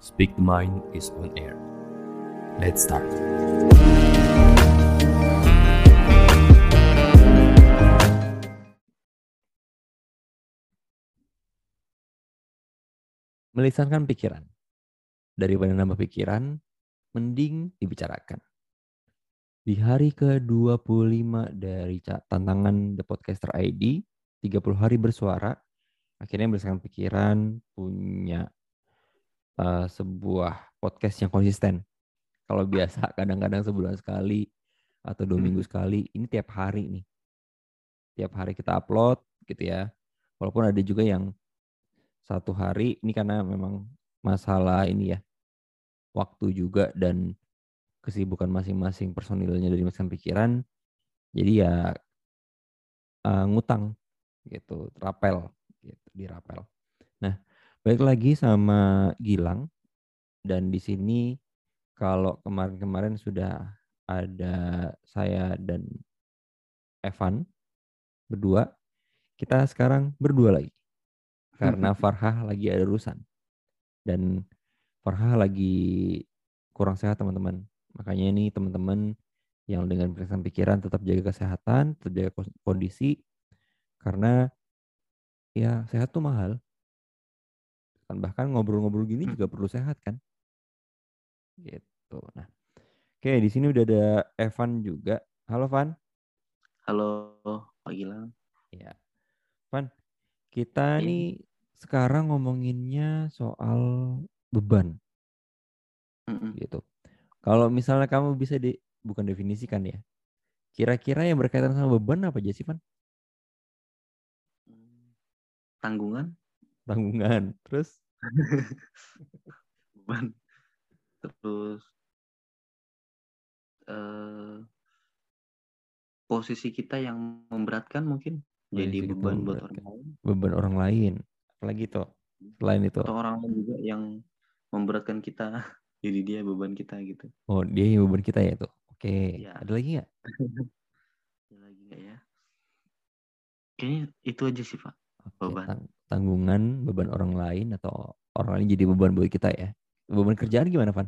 Speak the Mind is on air. Let's start. Melisankan pikiran. Daripada nambah pikiran, mending dibicarakan. Di hari ke-25 dari tantangan The Podcaster ID, 30 hari bersuara, akhirnya melisankan pikiran, punya eh, sebuah podcast yang konsisten. Kalau biasa kadang-kadang sebulan sekali atau dua Hmm. minggu sekali, ini tiap hari nih. Tiap hari kita upload gitu ya. Walaupun ada juga yang satu hari ini karena memang masalah ini ya waktu juga dan kesibukan masing-masing personilnya dari masing pikiran jadi ya eh, ngutang gitu rapel gitu dirapel balik lagi sama Gilang. Dan di sini kalau kemarin-kemarin sudah ada saya dan Evan berdua kita sekarang berdua lagi. Karena Farhah lagi ada urusan. Dan Farhah lagi kurang sehat teman-teman. Makanya ini teman-teman yang dengan periksa pikiran tetap jaga kesehatan tetap jaga kondisi. Karena ya sehat tuh mahal kan bahkan ngobrol-ngobrol gini Hmm. juga perlu sehat kan gitu nah oke di sini udah ada Evan juga halo Van Halo, Pak Gilang. ya Van kita Iya. nih sekarang ngomonginnya soal beban Mm-mm. gitu. Kalau misalnya kamu bisa di bukan definisikan ya. Kira-kira yang berkaitan sama beban apa aja sih, Van? Tanggungan, Tanggungan. Terus beban, terus eh posisi kita yang memberatkan mungkin jadi Posisi kita beban buat orang lain beban orang lain. Apalagi tuh selain itu. atau orang lain juga yang memberatkan kita jadi dia beban kita gitu. Oh, dia yang beban kita ya tuh. Oke. Iya. Ada lagi nggak? Ada lagi nggak ya? Kayaknya itu aja sih Pak. Oke, Beban. Tang- tanggungan beban orang lain atau orang lain jadi beban buat kita ya. Beban kerjaan gimana, Van?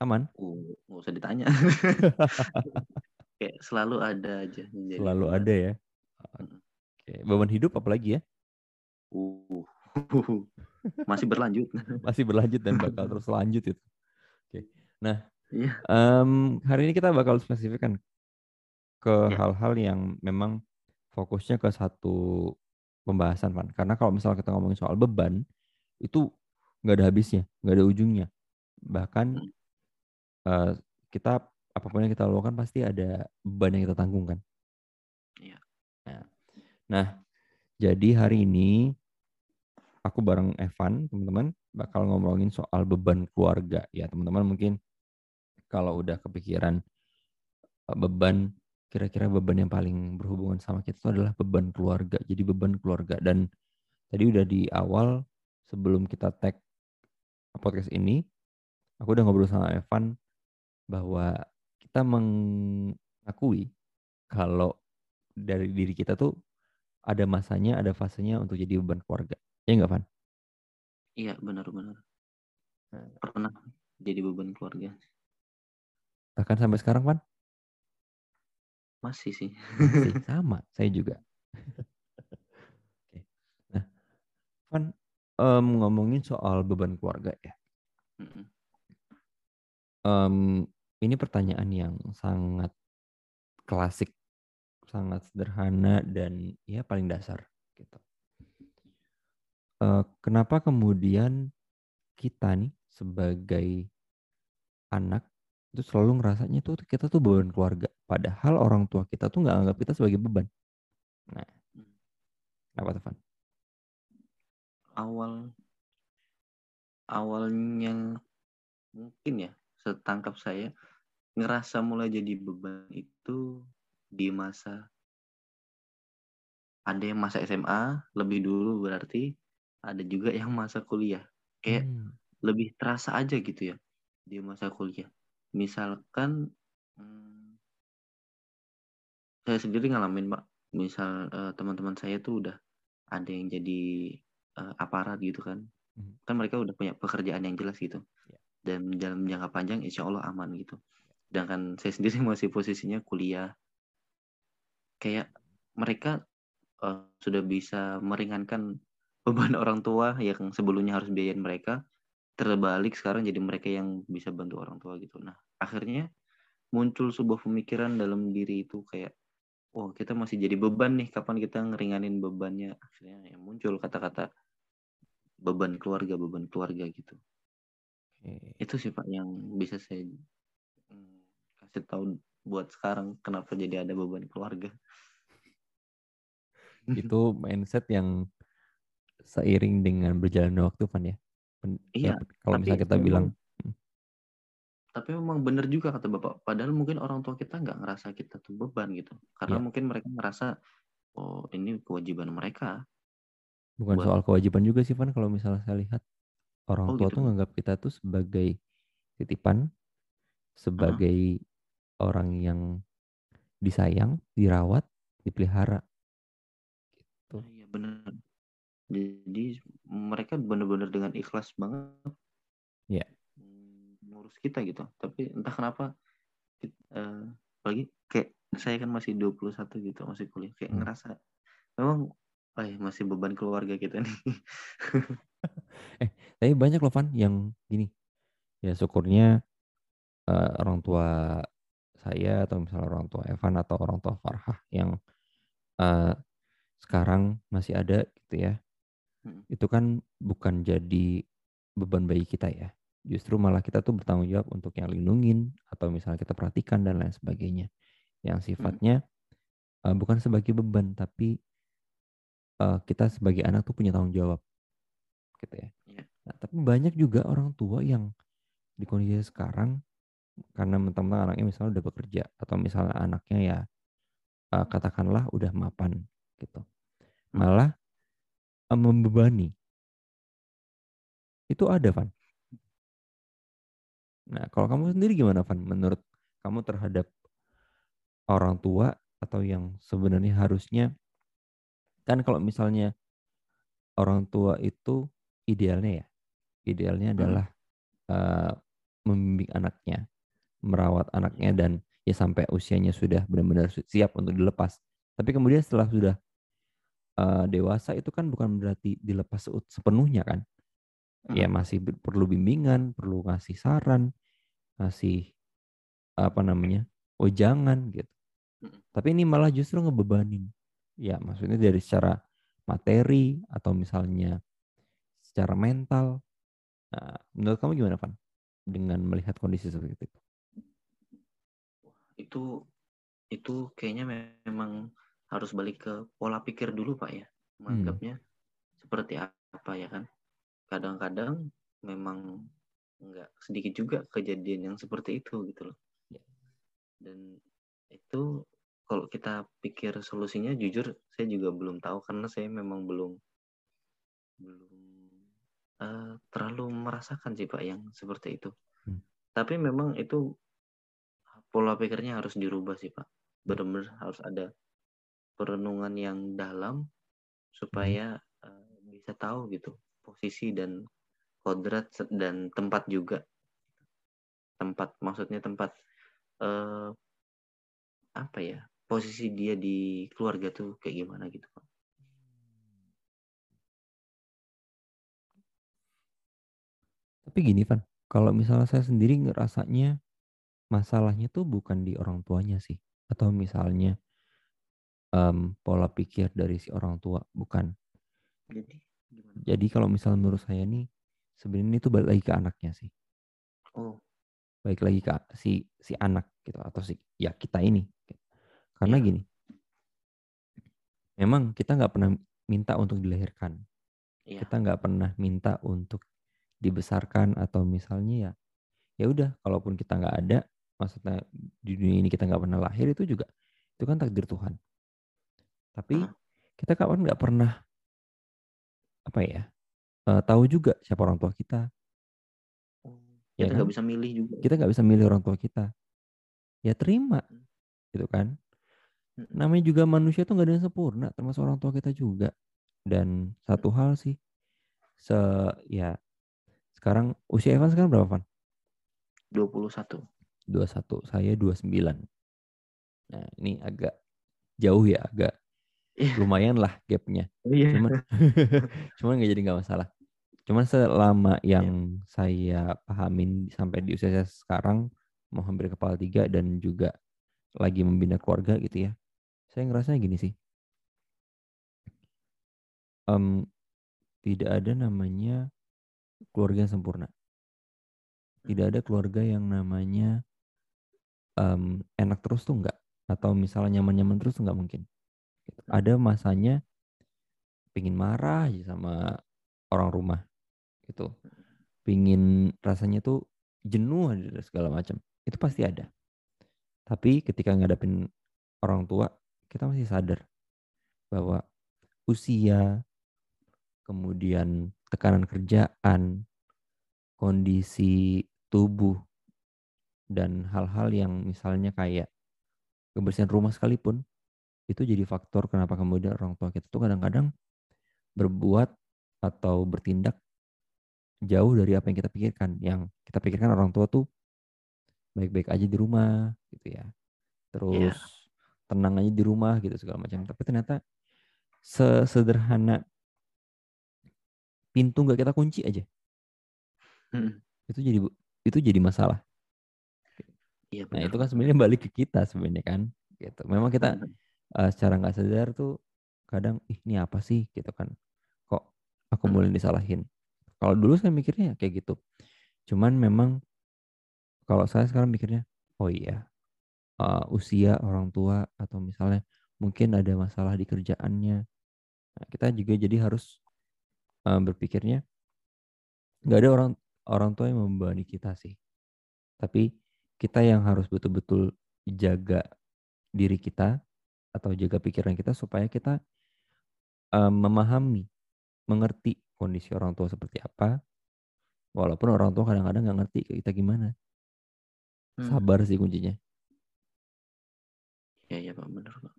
Aman? Uh, nggak usah ditanya. Kayak selalu ada aja. yang jadi Selalu beban. ada ya. Oke. Beban hidup apalagi ya? Uh, masih berlanjut. Masih berlanjut dan bakal terus lanjut itu. Oke. Nah, Iya. Em, hari ini kita bakal spesifikkan ke Ya. hal-hal yang memang fokusnya ke satu pembahasan, Van. Karena kalau misalnya kita ngomongin soal beban, itu nggak ada habisnya, nggak ada ujungnya. Bahkan eh, kita apa pun yang kita lakukan pasti ada beban yang kita tanggungkan. Iya. Nah, nah, jadi hari ini aku bareng Evan, teman-teman, bakal ngomongin soal beban keluarga. Ya, teman-teman mungkin kalau udah kepikiran uh, beban, kira-kira beban yang paling berhubungan sama kita itu adalah beban keluarga. Jadi beban keluarga. Dan tadi udah di awal, sebelum kita tag podcast ini, aku udah ngobrol sama Evan bahwa kita mengakui kalau dari diri kita tuh ada masanya, ada fasenya untuk jadi beban keluarga. Ya nggak, Van? Iya benar-benar. Nah. Pernah jadi beban keluarga. Bahkan sampai sekarang, Van? Masih sih. Masih sama, saya juga. Oke. Nah, Van em, ngomongin soal beban keluarga ya. Em, ini pertanyaan yang sangat klasik, sangat sederhana dan ya paling dasar gitu. Eh, kenapa kemudian kita nih sebagai anak itu selalu ngerasanya tuh kita tuh beban keluarga, padahal orang tua kita tuh nggak anggap kita sebagai beban. Nah, apa tuh Van? Awal awalnya mungkin ya setangkap saya ngerasa mulai jadi beban itu di masa ada yang masa SMA lebih dulu berarti ada juga yang masa kuliah kayak Hmm, lebih terasa aja gitu ya di masa kuliah. Misalkan hmm, saya sendiri ngalamin pak, misal eh, teman-teman saya tuh udah ada yang jadi eh, aparat gitu kan, Mhm. kan mereka udah punya pekerjaan yang jelas gitu. Ya. dan dalam jangka panjang insya Allah aman gitu. Sedangkan saya sendiri masih posisinya kuliah. Kayak mereka eh, sudah bisa meringankan beban orang tua yang sebelumnya harus biayain mereka terbalik sekarang jadi mereka yang bisa bantu orang tua gitu nah akhirnya muncul sebuah pemikiran dalam diri itu kayak oh kita masih jadi beban nih kapan kita ngeringanin bebannya akhirnya yang muncul kata-kata beban keluarga beban keluarga gitu Oke. itu sih pak yang bisa saya mm, kasih tahu buat sekarang kenapa jadi ada beban keluarga Itu mindset yang seiring dengan berjalannya waktu Van ya. Iya, ya, kalau misalnya kita memang- bilang tapi memang benar juga kata bapak padahal mungkin orang tua kita nggak ngerasa kita tuh beban gitu karena Iya. mungkin mereka ngerasa oh ini kewajiban mereka bukan buat- soal kewajiban juga sih Van kalau misalnya saya lihat orang Oh, tua gitu. tuh nganggap kita tuh sebagai titipan, sebagai orang yang disayang, dirawat, dipelihara. Gitu. iya benar jadi mereka benar-benar dengan ikhlas banget Iya. mm, ngurus kita gitu tapi entah kenapa eh, apalagi kayak saya kan masih 21 gitu masih kuliah kayak Hmm. ngerasa memang eh, masih beban keluarga kita nih Tapi banyak loh Van yang gini. Ya syukurnya eh, orang tua saya atau misalnya orang tua Evan atau orang tua Farhah yang eh, sekarang masih ada gitu ya. Hmm. Itu kan bukan jadi beban bagi kita ya. Justru malah kita tuh bertanggung jawab untuk yang lindungin atau misalnya kita perhatikan dan lain sebagainya. Yang sifatnya eh, bukan sebagai beban tapi eh, kita sebagai anak tuh punya tanggung jawab gitu ya. Iya. Nah, tapi banyak juga orang tua yang di kondisi sekarang karena mentang-mentang anaknya misalnya udah bekerja atau misalnya anaknya ya eh, katakanlah udah mapan gitu. Hmm. Malah membebani. Itu ada, Van. Nah, kalau kamu sendiri gimana, Van? Menurut kamu terhadap orang tua atau yang sebenarnya harusnya kan kalau misalnya orang tua itu idealnya ya, idealnya Hmm. adalah eh, membimbing anaknya, merawat anaknya dan ya sampai usianya sudah benar-benar siap untuk dilepas. Tapi kemudian setelah sudah eh, dewasa itu kan bukan berarti dilepas sepenuhnya kan. Ya Hmm. masih perlu bimbingan, perlu ngasih saran, ngasih apa namanya, oh jangan gitu. Mm. Tapi ini malah justru ngebebanin. Ya maksudnya dari secara materi atau misalnya secara mental. Nah, menurut kamu gimana, Van? Dengan melihat kondisi seperti itu. itu itu kayaknya memang harus balik ke pola pikir dulu pak ya menganggapnya seperti apa ya kan? Kadang-kadang memang nggak sedikit juga kejadian yang seperti itu gitu loh. Ya. dan itu kalau kita pikir solusinya jujur saya juga belum tahu karena saya memang belum belum eh, terlalu merasakan sih pak yang seperti itu. Hmm. tapi memang itu pola pikirnya harus dirubah sih pak. Benar-benar harus ada perenungan yang dalam supaya eh, bisa tahu gitu posisi dan kodrat dan tempat juga tempat maksudnya tempat eh, apa ya posisi dia di keluarga tuh kayak gimana gitu pak Tapi gini, Van. Kalau misalnya saya sendiri ngerasanya masalahnya tuh bukan di orang tuanya sih. Atau misalnya em, pola pikir dari si orang tua. Bukan. jadi gimana Jadi kalau misalnya menurut saya nih, sebenarnya itu balik lagi ke anaknya sih. oh Baik lagi ke si si anak gitu atau si ya kita ini. Karena Iya. gini, memang kita nggak pernah minta untuk dilahirkan. iya Kita nggak pernah minta untuk dibesarkan atau misalnya ya ya udah kalaupun kita nggak ada maksudnya di dunia ini kita nggak pernah lahir itu juga itu kan takdir Tuhan tapi kita kapan nggak pernah apa ya eh, tahu juga siapa orang tua kita Oh, Ya kita nggak kan? bisa milih juga kita nggak bisa milih orang tua kita ya terima gitu kan Mm-mm. namanya juga manusia tuh nggak ada yang sempurna termasuk orang tua kita juga dan satu hal sih se ya sekarang usia Evan sekarang berapa Van? 21. 21, saya 29. Nah, ini agak jauh ya, agak. Lumayan lah gapnya. Iya. Cuman cuman nggak jadi nggak masalah. Cuman selama yang saya pahamin sampai di usia saya sekarang mau hampir kepala tiga dan juga lagi membina keluarga gitu ya. Saya ngerasanya gini sih. Em, tidak ada namanya keluarga yang sempurna. Tidak ada keluarga yang namanya em, enak terus tuh enggak. Atau misalnya nyaman-nyaman terus tuh enggak mungkin. Gitu. Ada masanya pingin marah aja sama orang rumah gitu. Pingin rasanya tuh jenuh dan segala macam. Itu pasti ada. Tapi ketika ngadepin orang tua, kita masih sadar bahwa usia, kemudian tekanan kerjaan, kondisi tubuh, dan hal-hal yang misalnya kayak kebersihan rumah sekalipun, itu jadi faktor kenapa kemudian orang tua kita tuh kadang-kadang berbuat atau bertindak jauh dari apa yang kita pikirkan. Yang kita pikirkan orang tua tuh baik-baik aja di rumah gitu ya. Terus tenang aja di rumah gitu segala macam. Tapi ternyata sesederhana pintu nggak kita kunci aja. Mm. Itu jadi itu jadi masalah. Iya Nah, itu kan sebenarnya balik ke kita sebenarnya kan. Gitu. Memang kita Eh, secara nggak sadar tuh kadang ih ini apa sih gitu kan. Kok aku Hmm. mulai disalahin. Kalau dulu saya mikirnya kayak gitu. Cuman memang kalau saya sekarang mikirnya oh iya eh, usia orang tua atau misalnya mungkin ada masalah di kerjaannya. Nah, kita juga jadi harus eh, berpikirnya nggak ada orang orang tua yang membebani kita sih. Tapi kita yang harus betul-betul jaga diri kita atau jaga pikiran kita supaya kita eh, memahami, mengerti kondisi orang tua seperti apa. Walaupun orang tua kadang-kadang nggak ngerti kita gimana. Hmm. Sabar sih kuncinya. Iya iya Pak benar Pak.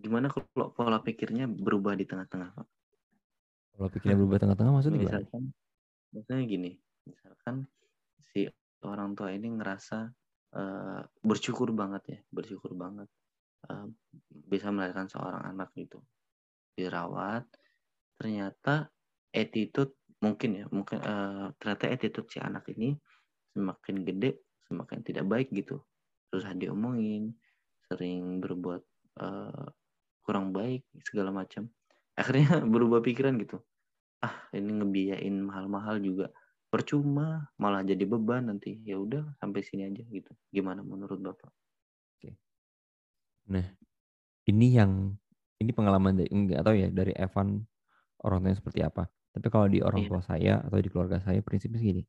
Gimana kalau pola pikirnya berubah di tengah-tengah Pak? Kalau pikirnya berubah tengah-tengah maksudnya gimana? misalkan misalnya gini misalkan si orang tua ini ngerasa eh, bersyukur banget ya bersyukur banget eh, bisa melahirkan seorang anak gitu. Dirawat ternyata attitude mungkin ya mungkin eh, ternyata attitude si anak ini semakin gede semakin tidak baik gitu. Susah diomongin sering berbuat eh, kurang baik segala macam. Akhirnya berubah pikiran gitu. Ah ini ngebiayain mahal-mahal juga percuma malah jadi beban nanti ya udah sampai sini aja gitu gimana menurut bapak Ini yang ini pengalaman dari enggak tahu ya dari Evan orang tuanya seperti apa. Tapi kalau di orang Iya. tua saya atau di keluarga saya prinsipnya segini.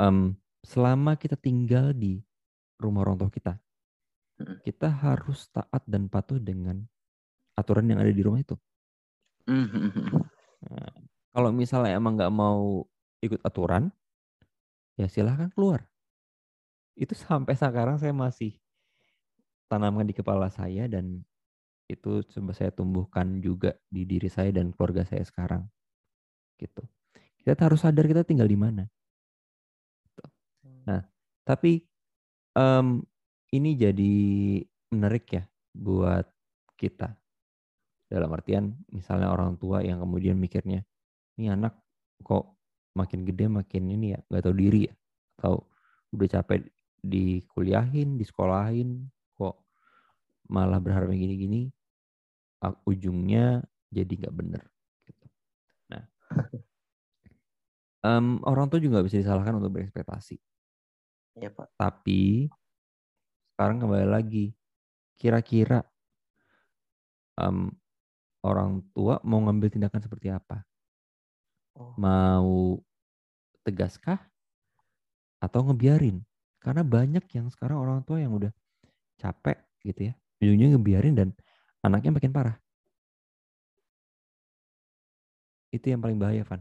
Em, selama kita tinggal di rumah orang tua kita, kita harus taat dan patuh dengan aturan yang ada di rumah itu. Nah, kalau misalnya emang nggak mau ikut aturan, ya silahkan keluar. Itu sampai sekarang saya masih tanamkan di kepala saya dan itu coba saya tumbuhkan juga di diri saya dan keluarga saya sekarang. Gitu. Kita harus sadar kita tinggal di mana. Nah, tapi em, ini jadi menarik ya buat kita. Dalam artian misalnya orang tua yang kemudian mikirnya, ini anak kok makin gede makin ini ya nggak tahu diri ya, atau udah capek dikuliahin, disekolahin, kok malah berharap yang gini-gini, ujungnya jadi nggak bener. Gitu. Nah, em, orang tua juga bisa disalahkan untuk berekspektasi. ya pak Tapi sekarang kembali lagi, kira-kira em, orang tua mau ngambil tindakan seperti apa? Oh. Mau tegaskah atau ngebiarin? Karena banyak yang sekarang orang tua yang udah capek gitu ya, ujungnya ngebiarin dan anaknya makin parah. Itu yang paling bahaya, Van.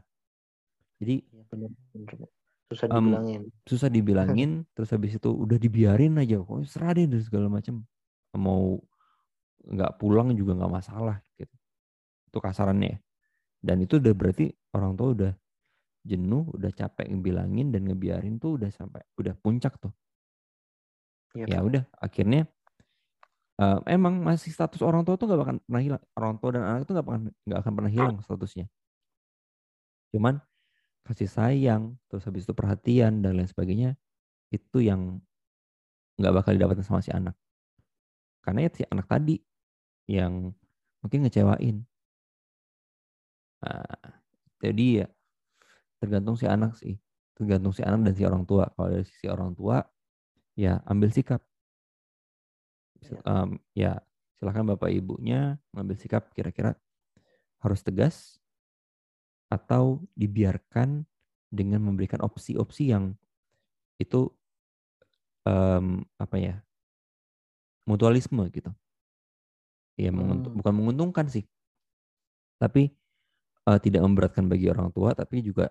Jadi benar benar Pak. susah dibilangin susah dibilangin terus habis itu udah dibiarin aja kok serah deh dan segala macam mau nggak pulang juga nggak masalah gitu Itu kasarannya. ya. Dan itu udah berarti orang tua udah jenuh, udah capek ngebilangin dan ngebiarin tuh udah sampai udah puncak tuh. Iya, Ya udah akhirnya eh, emang masih status orang tua tuh nggak akan pernah hilang. Orang tua dan anak itu nggak akan nggak akan pernah hilang statusnya. Cuman kasih sayang, terus habis itu perhatian dan lain sebagainya itu yang nggak bakal didapatkan sama si anak. Karena ya si anak tadi yang mungkin ngecewain. Nah, jadi ya tergantung si anak sih. Tergantung si anak dan si orang tua. Kalau dari sisi orang tua, ya ambil sikap. Em, ya silahkan bapak ibunya mengambil sikap kira-kira harus tegas atau dibiarkan dengan memberikan opsi-opsi yang itu em, apa ya mutualisme gitu. Ya menguntung- Hmm. bukan menguntungkan sih, tapi eh, tidak memberatkan bagi orang tua, tapi juga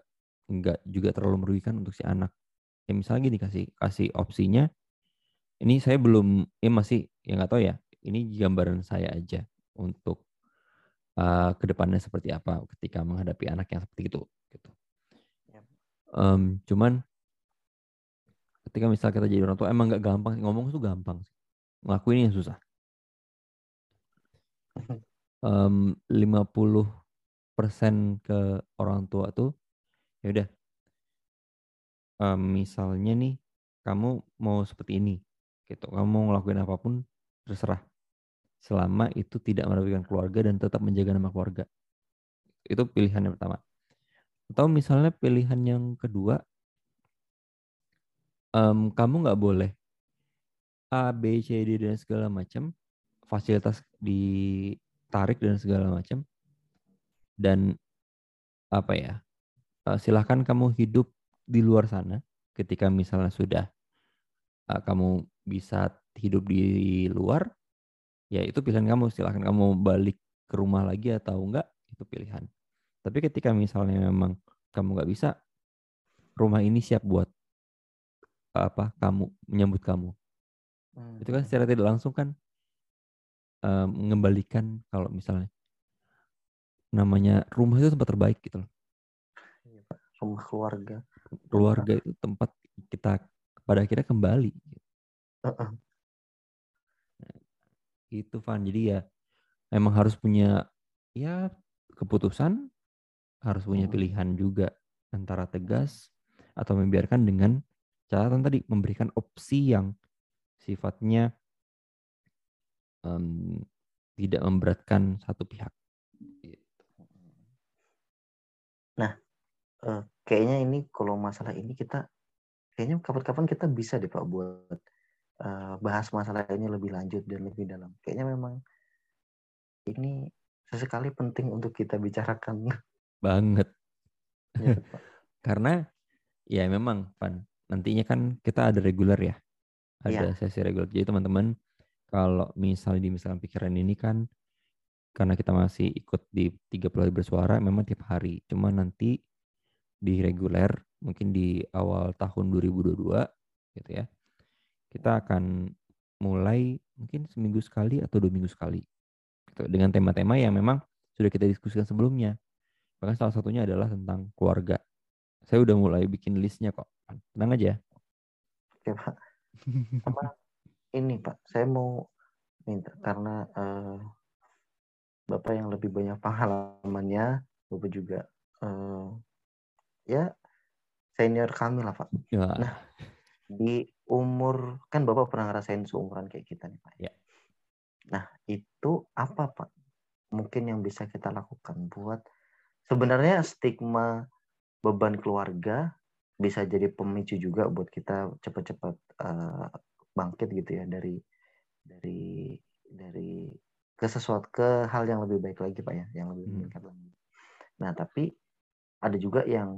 enggak juga terlalu merugikan untuk si anak. Ya misalnya gini kasih kasih opsinya, ini saya belum, ya masih ya nggak tahu ya. Ini gambaran saya aja untuk eh, ke depannya seperti apa ketika menghadapi anak yang seperti itu. Gitu. Em, cuman ketika misal kita jadi orang tua emang nggak gampang sih. ngomong tuh gampang sih. ngelakuin yang susah. Em, 50% ke orang tua tuh ya udah em, misalnya nih kamu mau seperti ini gitu. Kamu mau ngelakuin apa pun terserah. Selama itu tidak merugikan keluarga dan tetap menjaga nama keluarga. Itu pilihan yang pertama. Atau misalnya pilihan yang kedua em, kamu nggak boleh A B C D dan segala macam fasilitas ditarik dan segala macam dan apa ya eh, silahkan kamu hidup di luar sana ketika misalnya sudah eh, kamu bisa hidup di luar ya itu pilihan kamu. Silahkan kamu balik ke rumah lagi atau enggak itu pilihan. Tapi ketika misalnya memang kamu nggak bisa rumah ini siap buat apa kamu menyambut kamu. Hmm. itu kan secara tidak langsung kan eh, mengembalikan kalau misalnya namanya rumah itu tempat terbaik gitu loh Iya. Rumah keluarga. keluarga itu tempat kita pada akhirnya kembali Heeh. gitu Van jadi ya emang harus punya ya keputusan harus punya Hmm. pilihan juga antara tegas atau membiarkan dengan catatan tadi memberikan opsi yang sifatnya em, tidak memberatkan satu pihak Eh, kayaknya ini kalau masalah ini kita kayaknya kapan-kapan kita bisa deh Pak buat eh, bahas masalah ini lebih lanjut dan lebih dalam. Kayaknya memang ini sesekali penting untuk kita bicarakan. banget Ya, Pak. karena ya memang Van nantinya kan kita ada reguler ya ada sesi reguler jadi teman-teman kalau misalnya di misalkan pikiran ini kan karena kita masih ikut di 30 hari bersuara memang tiap hari. Cuma nanti di reguler mungkin di awal tahun 2022 gitu ya kita akan mulai mungkin seminggu sekali atau dua minggu sekali gitu, dengan tema-tema yang memang sudah kita diskusikan sebelumnya. Bahkan salah satunya adalah tentang keluarga. Saya udah mulai bikin listnya kok. Tenang aja Oke Pak. Sama ini Pak, saya mau minta karena eh, Bapak yang lebih banyak pengalamannya, Bapak juga eh, ya senior kami lah Pak. ya Nah. Di umur kan Bapak pernah ngerasain seumuran kayak kita nih Pak. Ya. Nah itu apa Pak? Mungkin yang bisa kita lakukan buat sebenarnya stigma beban keluarga bisa jadi pemicu juga buat kita cepat-cepat eh, bangkit gitu ya dari dari dari ke sesuatu ke hal yang lebih baik lagi pak ya yang lebih Hmm. meningkat lagi. Nah tapi ada juga yang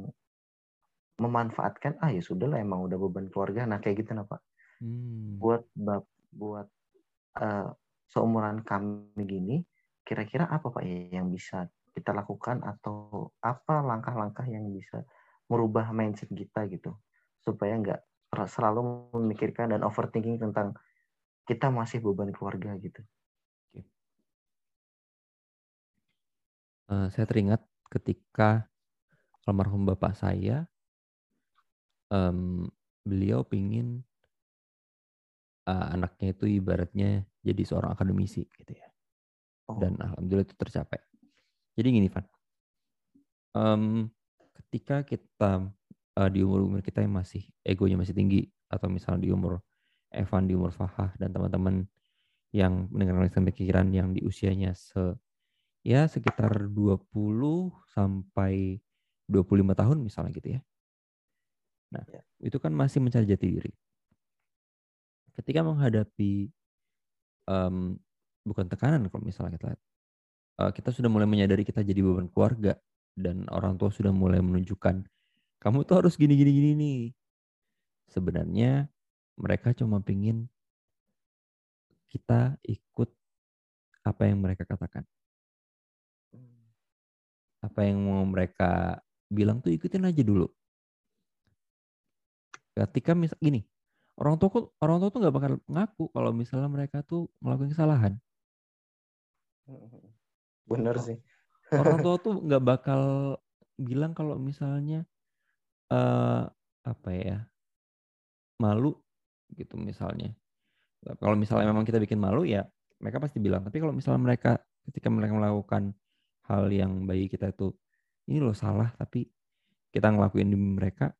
memanfaatkan ah ya sudah lah emang udah beban keluarga nah kayak gitu nah pak Hmm. buat bab buat eh, seumuran kami gini kira-kira apa pak ya yang bisa kita lakukan atau apa langkah-langkah yang bisa merubah mindset kita gitu supaya nggak selalu memikirkan dan overthinking tentang kita masih beban keluarga gitu uh, saya teringat ketika almarhum bapak saya, um, beliau pingin uh, anaknya itu ibaratnya jadi seorang akademisi gitu ya. Dan oh. alhamdulillah itu tercapai. Jadi gini, Van. Um, ketika kita uh, di umur-umur kita yang masih egonya masih tinggi atau misalnya di umur Evan, di umur Fahah dan teman-teman yang mendengarkan pikiran yang di usianya se ya sekitar 20 sampai 25 tahun misalnya gitu ya. Nah, ya. itu kan masih mencari jati diri. Ketika menghadapi um, bukan tekanan kalau misalnya kita lihat, uh, kita sudah mulai menyadari kita jadi beban keluarga dan orang tua sudah mulai menunjukkan kamu tuh harus gini gini gini nih. Sebenarnya mereka cuma pingin kita ikut apa yang mereka katakan. Apa yang mau mereka bilang tuh ikutin aja dulu. Ketika misal gini, orang tua orang tua tuh nggak bakal ngaku kalau misalnya mereka tuh melakukan kesalahan. Bener sih. orang tua tuh nggak bakal bilang kalau misalnya uh, apa ya malu gitu misalnya. Kalau misalnya memang kita bikin malu ya mereka pasti bilang. Tapi kalau misalnya mereka ketika mereka melakukan hal yang bagi kita itu ini loh salah tapi kita ngelakuin di mereka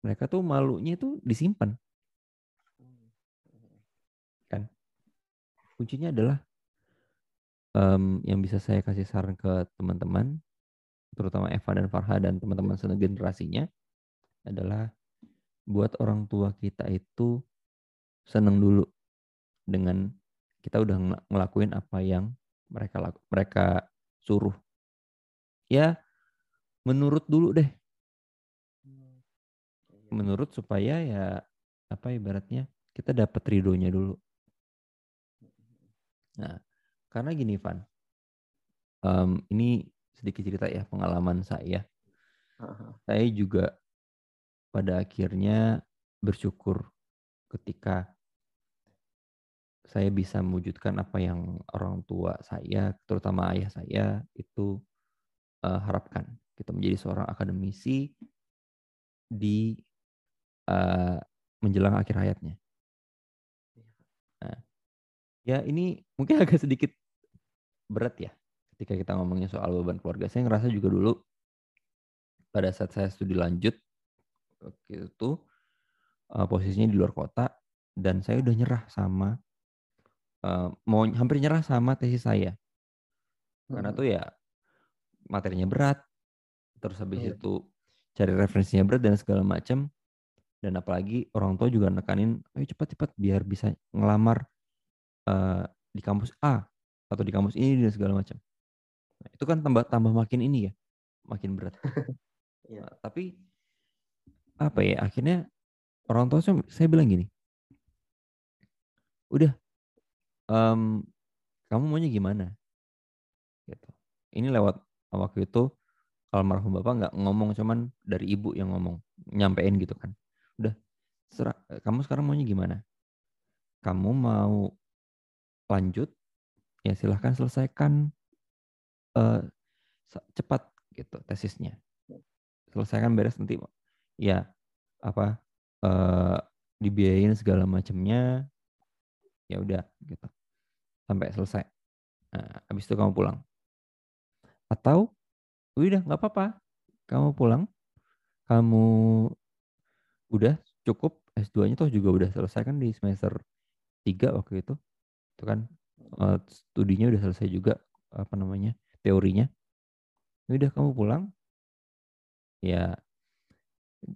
mereka tuh malunya itu disimpan. Kan? Kuncinya adalah um, yang bisa saya kasih saran ke teman-teman terutama Eva dan Farha dan teman-teman segenerasinya adalah buat orang tua kita itu seneng dulu dengan kita udah ngelakuin apa yang mereka laku, mereka suruh. Ya, menurut dulu deh. Menurut supaya ya apa ibaratnya kita dapat ridhonya dulu. Nah, karena gini Van, um, ini sedikit cerita ya pengalaman saya. Saya juga pada akhirnya bersyukur ketika saya bisa mewujudkan apa yang orang tua saya, terutama ayah saya itu uh, harapkan. Kita menjadi seorang akademisi di uh, menjelang akhir hayatnya. Nah, ya ini mungkin agak sedikit berat ya ketika kita ngomongnya soal beban keluarga. Saya ngerasa juga dulu pada saat saya studi lanjut itu uh, posisinya di luar kota dan saya udah nyerah sama uh, mau hampir nyerah sama tesis saya. Karena hmm. tuh ya materinya berat, terus habis yeah. itu cari referensinya berat dan segala macam. Dan apalagi orang tua juga nekanin, ayo cepat-cepat biar bisa ngelamar uh, di kampus A atau di kampus ini dan segala macam. Nah, itu kan tambah tambah makin ini ya, makin berat. yeah. nah, tapi apa ya akhirnya orang tua saya bilang gini, udah um, kamu maunya gimana? Gitu. Ini lewat waktu itu almarhum bapak nggak ngomong cuman dari ibu yang ngomong nyampein gitu kan. Udah, serah, kamu sekarang maunya gimana? Kamu mau lanjut? Ya silahkan selesaikan uh, cepat gitu tesisnya. Selesaikan beres nanti ya apa uh, dibiayain segala macamnya ya udah gitu sampai selesai. Nah, habis itu kamu pulang. Atau udah nggak apa-apa, kamu pulang, kamu udah cukup S2-nya tuh juga udah selesai kan di semester 3 waktu itu. Itu kan uh, studinya udah selesai juga apa namanya? teorinya. Udah kamu pulang. Ya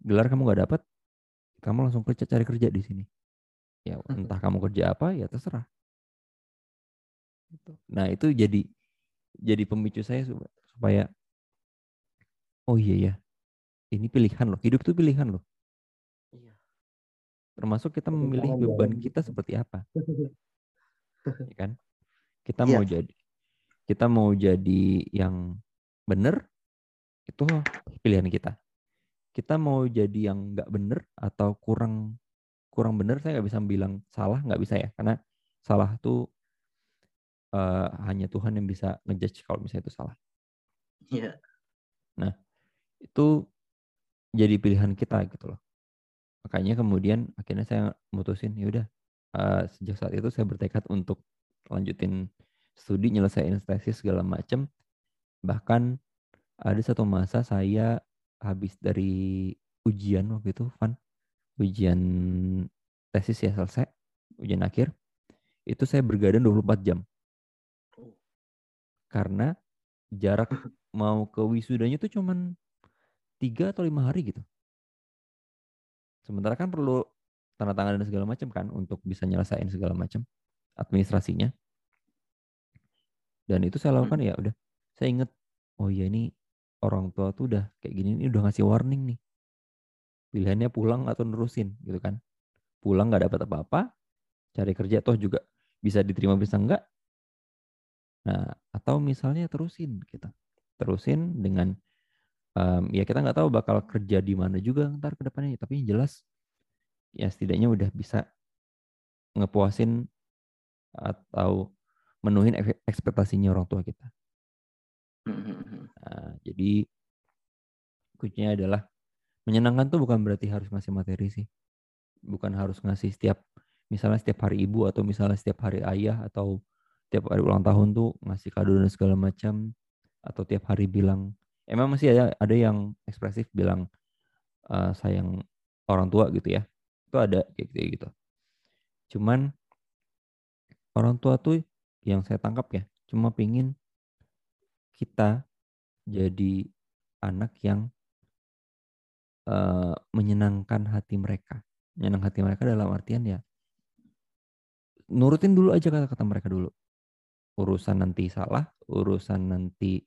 gelar kamu nggak dapat, kamu langsung kerja cari kerja di sini. Ya entah kamu kerja apa ya terserah. Gitu. Nah itu jadi jadi pemicu saya supaya oh iya ya ini pilihan loh hidup itu pilihan loh. Iya. Termasuk kita memilih beban kita seperti apa, ya kan? Kita iya. mau jadi kita mau jadi yang benar itu pilihan kita. Kita mau jadi yang nggak benar atau kurang kurang benar saya nggak bisa bilang salah nggak bisa ya karena salah tuh uh, hanya Tuhan yang bisa ngejudge kalau misalnya itu salah. Iya. itu jadi pilihan kita gitu loh. Makanya kemudian akhirnya saya mutusin ya udah eh, sejak saat itu saya bertekad untuk lanjutin studi nyelesain tesis segala macem. Bahkan ada satu masa saya habis dari ujian waktu itu, Van. Ujian tesis ya selesai, ujian akhir. Itu saya bergadang 24 jam. Karena jarak mau ke wisudanya itu cuman tiga atau lima hari gitu. Sementara kan perlu tanda tangan dan segala macam kan untuk bisa nyelesain segala macam administrasinya. Dan itu saya lakukan ya udah. Saya inget, oh iya ini orang tua tuh udah kayak gini, ini udah ngasih warning nih. Pilihannya pulang atau nerusin gitu kan. Pulang nggak dapat apa-apa, cari kerja toh juga bisa diterima bisa enggak. Nah, atau misalnya terusin kita. Terusin dengan um, ya kita nggak tahu bakal kerja di mana juga ntar ke depannya tapi yang jelas ya setidaknya udah bisa ngepuasin atau menuhin ek- ekspektasinya orang tua kita. Mhm. Nah, jadi kuncinya adalah menyenangkan tuh bukan berarti harus ngasih materi sih. Bukan harus ngasih setiap misalnya setiap hari ibu atau misalnya setiap hari ayah atau tiap hari ulang tahun tuh ngasih kado dan segala macam atau tiap hari bilang emang masih ada ada yang ekspresif bilang eh, sayang orang tua gitu ya. Itu ada kayak gitu, gitu. Cuman orang tua tuh yang saya tangkap ya cuma pingin kita jadi anak yang eh, menyenangkan hati mereka. Menyenangkan hati mereka dalam artian ya nurutin dulu aja kata-kata mereka dulu. Urusan nanti salah, urusan nanti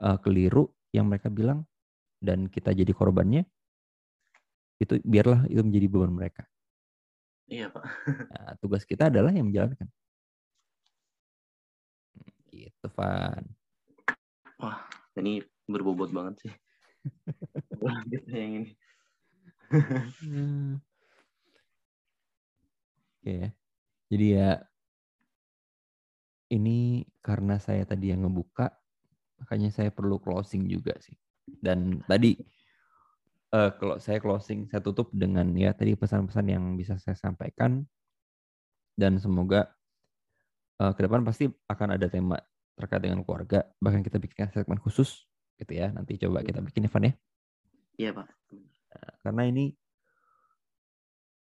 eh, keliru yang mereka bilang dan kita jadi korbannya itu biarlah itu menjadi beban mereka. Iya, Pak. Nah, tugas kita adalah yang menjalankan. Gitu, Van. Ini berbobot banget sih. Lanjut yang ini. Hmm. Oke ya. Jadi ya ini karena saya tadi yang ngebuka, makanya saya perlu closing juga sih. Dan tadi eh, kalau saya closing, saya tutup dengan ya tadi pesan-pesan yang bisa saya sampaikan dan semoga eh, ke depan pasti akan ada tema terkait dengan keluarga. Bahkan kita bikin segmen khusus gitu ya. Nanti coba kita bikin Evan ya. Iya, Pak. Karena ini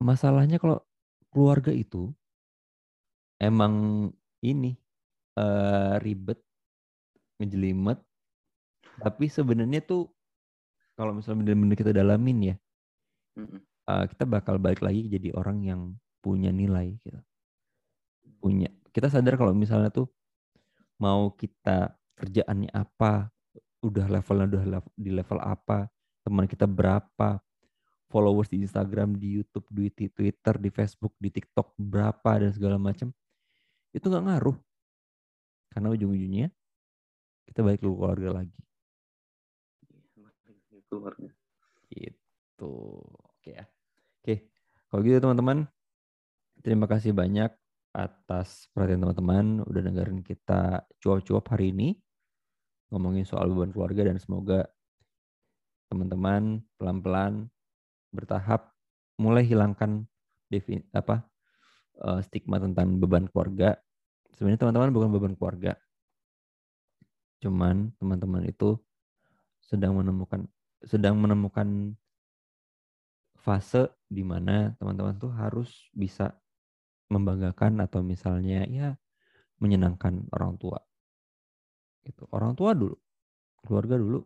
masalahnya kalau keluarga itu emang ini eh, ribet, ngejelimet, tapi sebenarnya tuh kalau misalnya benar-benar kita dalamin ya, eh, kita bakal balik lagi jadi orang yang punya nilai gitu. Punya. Kita sadar kalau misalnya tuh mau kita kerjaannya apa, udah levelnya udah di level apa, teman kita berapa, followers di Instagram, di YouTube, di Twi- Twitter, di Facebook, di TikTok berapa dan segala macam, itu nggak ngaruh. Karena ujung-ujungnya kita balik ke keluarga lagi. Keluarga. Gitu. Oke ya. Oke. Kalau gitu teman-teman, terima kasih banyak atas perhatian teman-teman udah dengerin kita cuap-cuap hari ini ngomongin soal beban keluarga dan semoga teman-teman pelan-pelan bertahap mulai hilangkan defi- apa eh, stigma tentang beban keluarga. Sebenarnya teman-teman bukan beban keluarga. Cuman teman-teman itu sedang menemukan sedang menemukan fase di mana teman-teman tuh harus bisa membanggakan atau misalnya ya menyenangkan orang tua. Gitu. Orang tua dulu, keluarga dulu,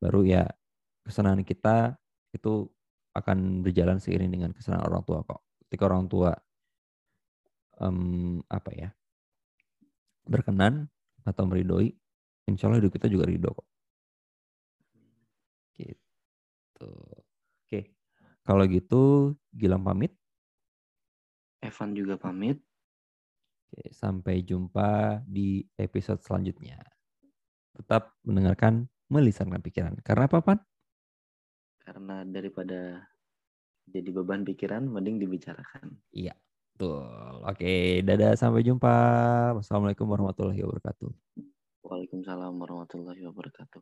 baru ya kesenangan kita itu akan berjalan seiring dengan kesenangan orang tua kok. Ketika orang tua em, apa ya berkenan atau meridoi, insya Allah hidup kita juga ridho kok. Gitu. Oke, kalau gitu Gilang pamit. Evan juga pamit. Oke, sampai jumpa di episode selanjutnya. Tetap mendengarkan melisankan pikiran. Karena apa, Pan? Karena daripada jadi beban pikiran, mending dibicarakan. Betul. Oke, dadah sampai jumpa. Wassalamualaikum warahmatullahi wabarakatuh. Waalaikumsalam warahmatullahi wabarakatuh.